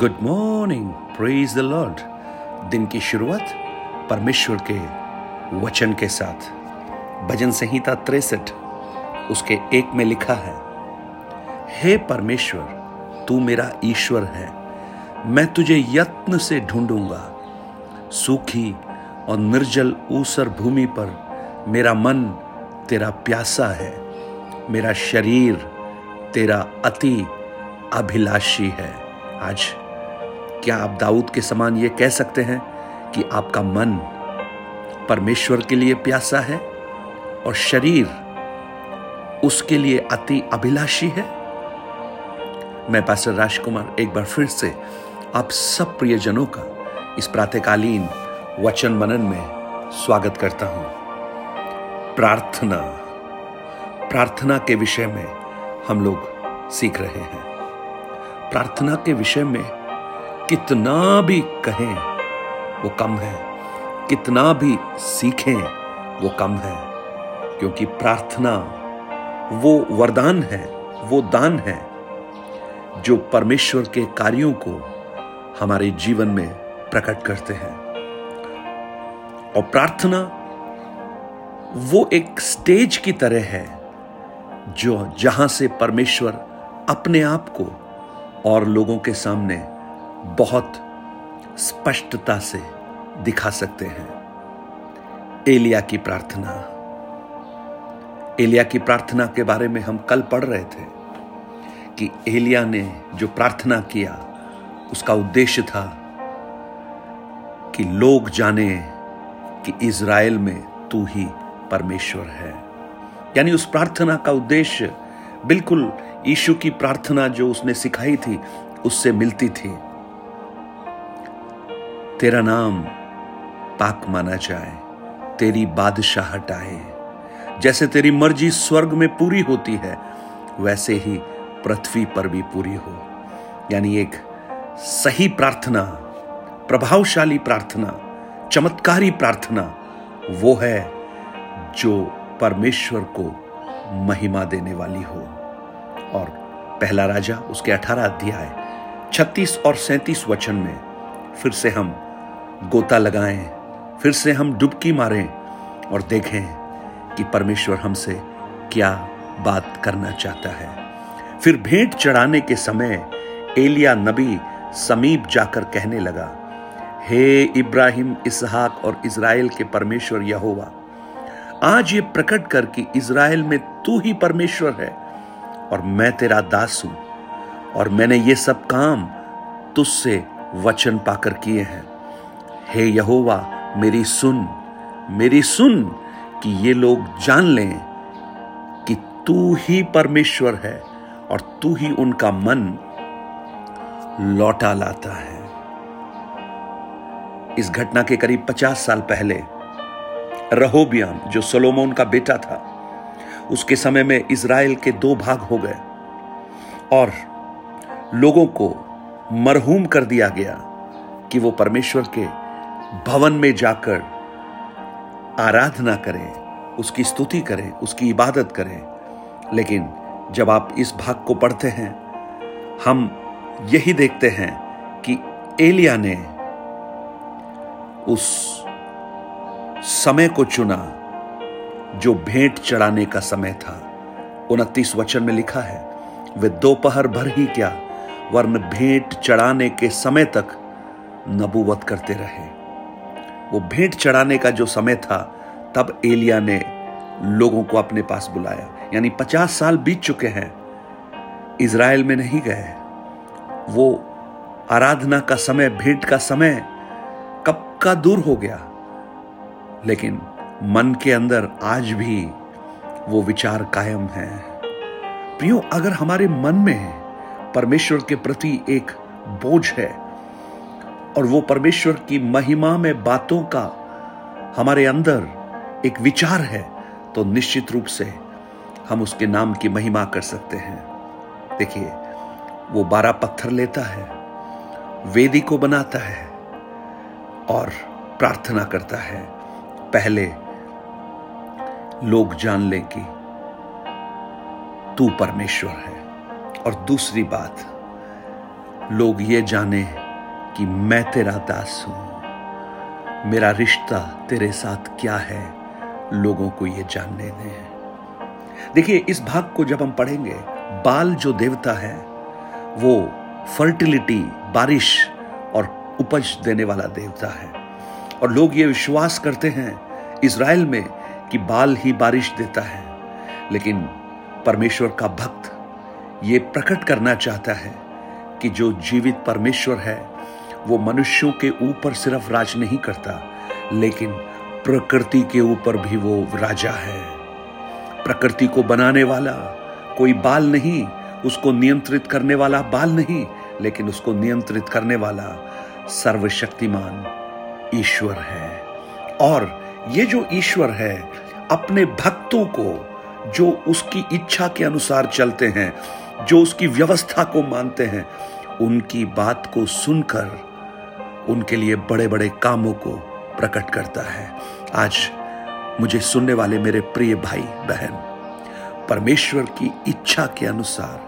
Good morning praise the Lord दिन की शुरुआत परमेश्वर के वचन के साथ। भजन संहिता तिरसठ, उसके एक में लिखा है, हे परमेश्वर, तू मेरा ईश्वर है। मैं तुझे यत्न से ढूंढूँगा। सूखी और निर्जल ऊसर भूमि पर मेरा मन तेरा प्यासा है। मेरा शरीर तेरा अति अभिलाषी है। आज क्या आप दाऊद के समान ये कह सकते हैं कि आपका मन परमेश्वर के लिए प्यासा है और शरीर उसके लिए अति अभिलाषी है? मैं पास्टर राजकुमार एक बार फिर से आप सब प्रियजनों का इस प्रातकालीन वचन मनन में स्वागत करता हूँ। प्रार्थना प्रार्थना के विषय में हम लोग सीख रहे हैं। प्रार्थना के विषय में कितना भी कहें, वो कम है। कितना भी सीखें, वो कम है। क्योंकि प्रार्थना, वो वरदान है, वो दान है, जो परमेश्वर के कार्यों को हमारे जीवन में प्रकट करते हैं। और प्रार्थना, वो एक स्टेज की तरह है, जो जहाँ से परमेश्वर अपने आप को और लोगों के सामने बहुत स्पष्टता से दिखा सकते हैं। एलिया की प्रार्थना। एलिया की प्रार्थना के बारे में हम कल पढ़ रहे थे कि एलिया ने जो प्रार्थना किया, उसका उद्देश्य था कि लोग जाने कि इज़राइल में तू ही परमेश्वर है। यानी उस प्रार्थना का उद्देश्य बिल्कुल यीशु की प्रार्थना जो उसने सिखाई थी, उससे मिलती थी। तेरा नाम पाक माना जाए, तेरी बादशाहट आए। जैसे तेरी मर्ज़ी स्वर्ग में पूरी होती है, वैसे ही पृथ्वी पर भी पूरी हो। यानी एक सही प्रार्थना, प्रभावशाली प्रार्थना, चमत्कारी प्रार्थना, वो है जो परमेश्वर को महिमा देने वाली हो। और पहला राजा, उसके अठारह अध्याय, छत्तीस और सैतीस वचन में फिर से हम गोता लगाएँ, फिर से हम डुबकी मारें और देखें कि परमेश्वर हमसे क्या बात करना चाहता है। फिर भेंट चढ़ाने के समय एलिया नबी समीप जाकर कहने लगा, हे इब्राहिम, इसहाक और इज़राइल के परमेश्वर यहोवा, आज ये प्रकट कर कि इज़राइल में तू ही परमेश्वर है और मैं तेरा दास हूँ और मैंने ये सब काम तुझसे वचन पाकर किए हैं। हे यहोवा, मेरी सुन मेरी सुन कि ये लोग जान लें कि तू ही परमेश्वर है और तू ही उनका मन लौटा लाता है। इस घटना के करीब पचास साल पहले, रहोबियाम, जो सोलोमोन का बेटा था, उसके समय में इज़राइल के दो भाग हो गए और लोगों को मरहूम कर दिया गया कि वो परमेश्वर के भवन में जाकर आराधना करें, उसकी स्तुति करें, उसकी इबादत करें। लेकिन जब आप इस भाग को पढ़ते हैं, हम यही देखते हैं कि एलिया ने उस समय को चुना जो भेंट चढ़ाने का समय था। उनतीस वचन में लिखा है, वे दोपहर भर ही क्या वर्ण भेंट चढ़ाने के समय तक नबूवत करते रहे। वो भेंट चढ़ाने का जो समय था, तब एलिया ने लोगों को अपने पास बुलाया। यानी पचास साल बीत चुके हैं। इज़राइल में नहीं गए। वो आराधना का समय, भेंट का समय कब का दूर हो गया। लेकिन मन के अंदर आज भी वो विचार कायम है। प्रियो, अगर हमारे मन में परमेश्वर के प्रति एक बोझ है। और वो परमेश्वर की महिमा में बातों का हमारे अंदर एक विचार है तो निश्चित रूप से हम उसके नाम की महिमा कर सकते हैं। देखिए, वो बारह पत्थर लेता है, वेदी को बनाता है और प्रार्थना करता है। पहले लोग जान लें कि तू परमेश्वर है। और दूसरी बात, लोग ये जाने कि मैं तेरा दास हूँ। मेरा रिश्ता तेरे साथ क्या है, लोगों को ये जानने दें। देखिए, इस भाग को जब हम पढ़ेंगे, बाल जो देवता है, वो फर्टिलिटी, बारिश और उपज देने वाला देवता है। और लोग ये विश्वास करते हैं इसराइल में कि बाल ही बारिश देता है, लेकिन परमेश्वर का भक्त ये प्रकट करना चाहता है कि जो जीवित परमेश्वर है, वो मनुष्यों के ऊपर सिर्फ़ राज नहीं करता, लेकिन प्रकृति के ऊपर भी वो राजा है। प्रकृति को बनाने वाला कोई बाल नहीं, उसको नियंत्रित करने वाला बाल नहीं, लेकिन उसको नियंत्रित करने वाला सर्वशक्तिमान ईश्वर है। और ये जो ईश्वर है, अपने भक्तों को जो उसकी इच्छा के अनुसार चलते हैं जो उसकी व्यवस्था को मानते हैं, उनकी बात को सुनकर उनके लिए बड़े बड़े कामों को प्रकट करता है। आज मुझे सुनने वाले मेरे प्रिय भाई, बहन, परमेश्वर की इच्छा के अनुसार,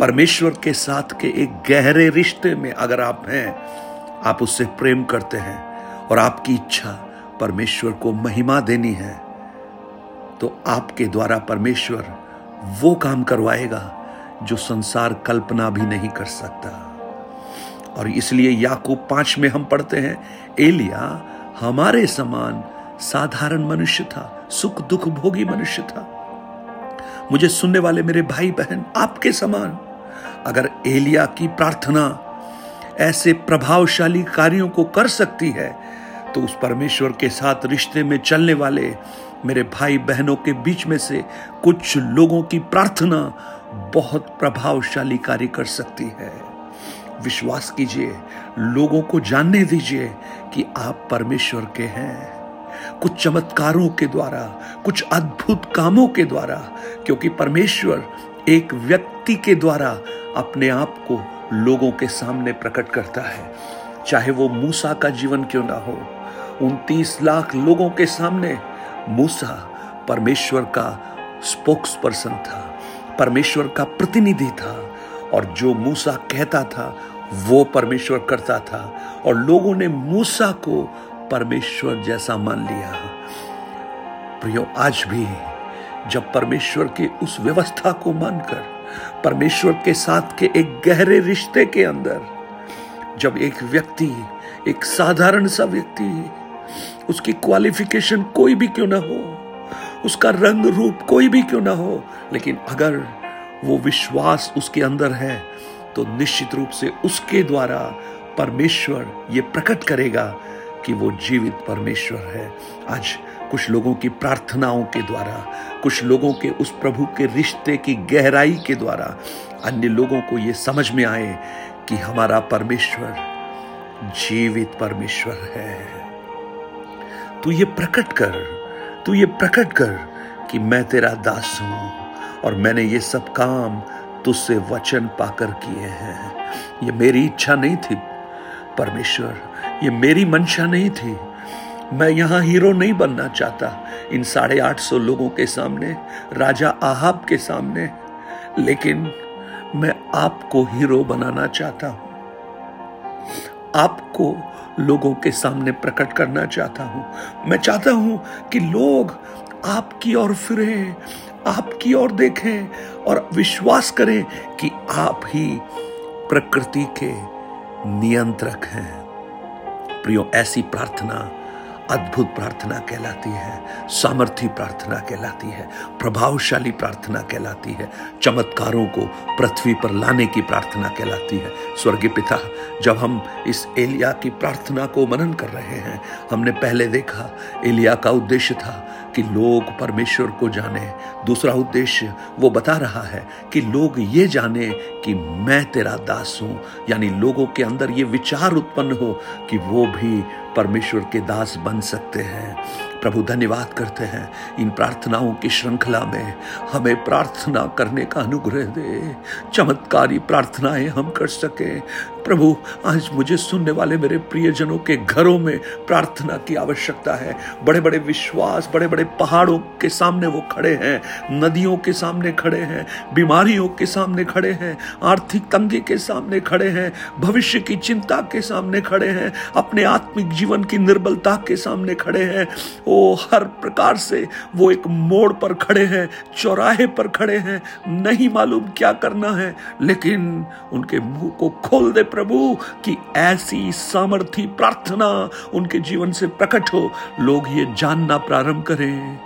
परमेश्वर के साथ के एक गहरे रिश्ते में अगर आप हैं, आप उससे प्रेम करते हैं और आपकी इच्छा परमेश्वर को महिमा देनी है तो आपके द्वारा परमेश्वर वो काम करवाएगा जो संसार कल्पना भी नहीं कर सकता। और इसलिए याकूब पाँच में हम पढ़ते हैं, एलिया, हमारे समान साधारण मनुष्य था, सुख दुख भोगी मनुष्य था। मुझे सुनने वाले मेरे भाई बहन आपके समान। अगर एलिया की प्रार्थना ऐसे प्रभावशाली कार्यों को कर सकती है तो उस परमेश्वर के साथ रिश्ते में चलने वाले मेरे भाई बहनों के बीच में से कुछ लोगों की प्रार्थना बहुत प्रभावशाली कार्य कर सकती है। विश्वास कीजिए, लोगों को जानने दीजिए कि आप परमेश्वर के हैं। कुछ चमत्कारों के द्वारा, कुछ अद्भुत कामों के द्वारा, क्योंकि परमेश्वर एक व्यक्ति के द्वारा अपने आप को लोगों के सामने प्रकट करता है। चाहे वो मूसा का जीवन क्यों ना हो, उनतीस लाख लोगों के सामने मूसा परमेश्वर का स्पोक्स पर्सन था। परमेश्वर का प्रतिनिधि था और जो मूसा कहता था, वो परमेश्वर करता था। और लोगों ने मूसा को परमेश्वर जैसा मान लिया। प्रियो, आज भी जब परमेश्वर के उस व्यवस्था को मानकर, परमेश्वर के साथ के एक गहरे रिश्ते के अंदर, जब एक व्यक्ति, एक साधारण सा व्यक्ति, उसकी क्वालिफिकेशन कोई भी क्यों ना हो उसका रंग रूप कोई भी क्यों ना हो, लेकिन अगर वो विश्वास उसके अंदर है तो निश्चित रूप से उसके द्वारा परमेश्वर ये प्रकट करेगा कि वो जीवित परमेश्वर है। आज कुछ लोगों की प्रार्थनाओं के द्वारा, कुछ लोगों के उस प्रभु के रिश्ते की गहराई के द्वारा अन्य लोगों को ये समझ में आए कि हमारा परमेश्वर जीवित परमेश्वर है। तू ये प्रकट कर तू ये प्रकट कर कि मैं तेरा दास हूँ और मैंने ये सब काम तुझसे वचन पाकर किए हैं। ये मेरी इच्छा नहीं थी, परमेश्वर, ये मेरी मंशा नहीं थी। मैं यहाँ हीरो नहीं बनना चाहता। इन साढ़े आठ सौ लोगों के सामने, राजा आहाब के सामने। लेकिन मैं आपको हीरो बनाना चाहता हूँ। आपको लोगों के सामने प्रकट करना चाहता हूँ। मैं चाहता हूँ कि लोग आपकी ओर फिरे, आपकी ओर देखें और विश्वास करें कि आप ही प्रकृति के नियंत्रक हैं। प्रियो, ऐसी प्रार्थना अद्भुत प्रार्थना कहलाती है, सामर्थी प्रार्थना कहलाती है, प्रभावशाली प्रार्थना कहलाती है, चमत्कारों को पृथ्वी पर लाने की प्रार्थना कहलाती है। स्वर्गीय पिता, जब हम इस एलिया की प्रार्थना को मनन कर रहे हैं, हमने पहले देखा, एलिया का उद्देश्य था कि लोग परमेश्वर को जाने। दूसरा उद्देश्य वो बता रहा है कि लोग ये जाने कि मैं तेरा दास हूँ, यानी लोगों के अंदर ये विचार उत्पन्न हो कि वो भी परमेश्वर के दास बन सकते हैं। प्रभु धन्यवाद करते हैं इन प्रार्थनाओं की श्रृंखला में। हमें प्रार्थना करने का अनुग्रह दे। चमत्कारी प्रार्थनाएँ हम कर सके। प्रभु, आज मुझे सुनने वाले मेरे प्रियजनों के घरों में प्रार्थना की आवश्यकता है। बड़े बड़े विश्वास बड़े बड़े पहाड़ों के सामने वो खड़े हैं। नदियों के सामने खड़े हैं। बीमारियों के सामने खड़े हैं। आर्थिक तंगी के सामने खड़े हैं। भविष्य की चिंता के सामने खड़े हैं। अपने आत्मिक जीवन की निर्बलता के सामने खड़े हैं। हर प्रकार से वो एक मोड़ पर खड़े हैं, चौराहे पर खड़े हैं। नहीं मालूम क्या करना है, लेकिन उनके मुँह को खोल दे प्रभु कि ऐसी सामर्थी प्रार्थना उनके जीवन से प्रकट हो। लोग ये जानना प्रारंभ करें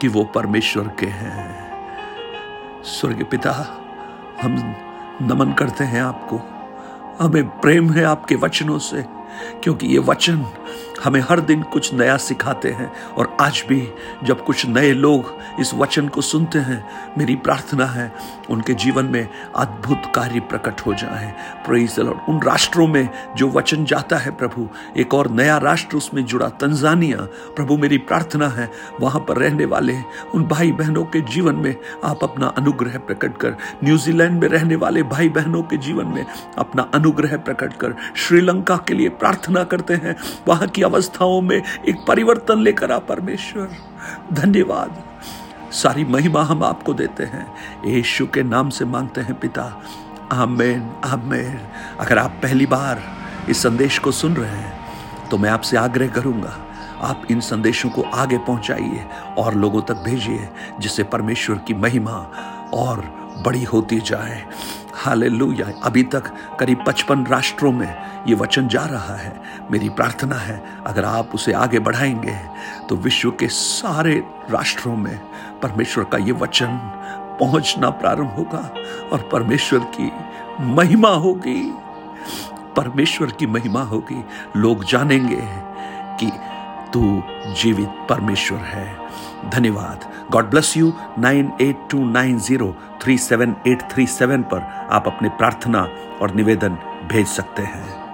कि वो परमेश्वर के हैं। स्वर्ग पिता, हम नमन करते हैं आपको। हमें प्रेम है आपके वचनों से। क्योंकि ये वचन हमें हर दिन कुछ नया सिखाते हैं और आज भी जब कुछ नए लोग इस वचन को सुनते हैं, मेरी प्रार्थना है उनके जीवन में अद्भुत कार्य प्रकट हो जाए। प्रेज लॉर्ड उन राष्ट्रों में जो वचन जाता है प्रभु, एक और नया राष्ट्र उसमें जुड़ा, तंजानिया। प्रभु, मेरी प्रार्थना है वहाँ पर रहने वाले उन भाई बहनों के जीवन में आप अपना अनुग्रह प्रकट कर। न्यूजीलैंड में रहने वाले भाई बहनों के जीवन में अपना अनुग्रह प्रकट कर। श्रीलंका के लिए प्रार्थना करते हैं। वहाँ की अवस्थाओं में एक परिवर्तन लेकर आ परमेश्वर। धन्यवाद। सारी महिमा हम आपको देते हैं। यीशु के नाम से मांगते हैं पिता। आमेन आमेन। अगर आप पहली बार इस संदेश को सुन रहे हैं तो मैं आपसे आग्रह करूँगा, आप इन संदेशों को आगे पहुंचाइए और लोगों तक भेजिए, जिससे परमेश्वर की महिमा और बड़ी होती जाए। हालेलुया। अभी तक करीब पचपन राष्ट्रों में ये वचन जा रहा है। मेरी प्रार्थना है, अगर आप उसे आगे बढ़ाएँगे तो विश्व के सारे राष्ट्रों में परमेश्वर का ये वचन पहुँचना प्रारंभ होगा और परमेश्वर की महिमा होगी। परमेश्वर की महिमा होगी। लोग जानेंगे कि तू जीवित परमेश्वर है। धन्यवाद। God bless you nine eight two nine zero three seven eight three seven पर आप अपने प्रार्थना और निवेदन भेज सकते हैं।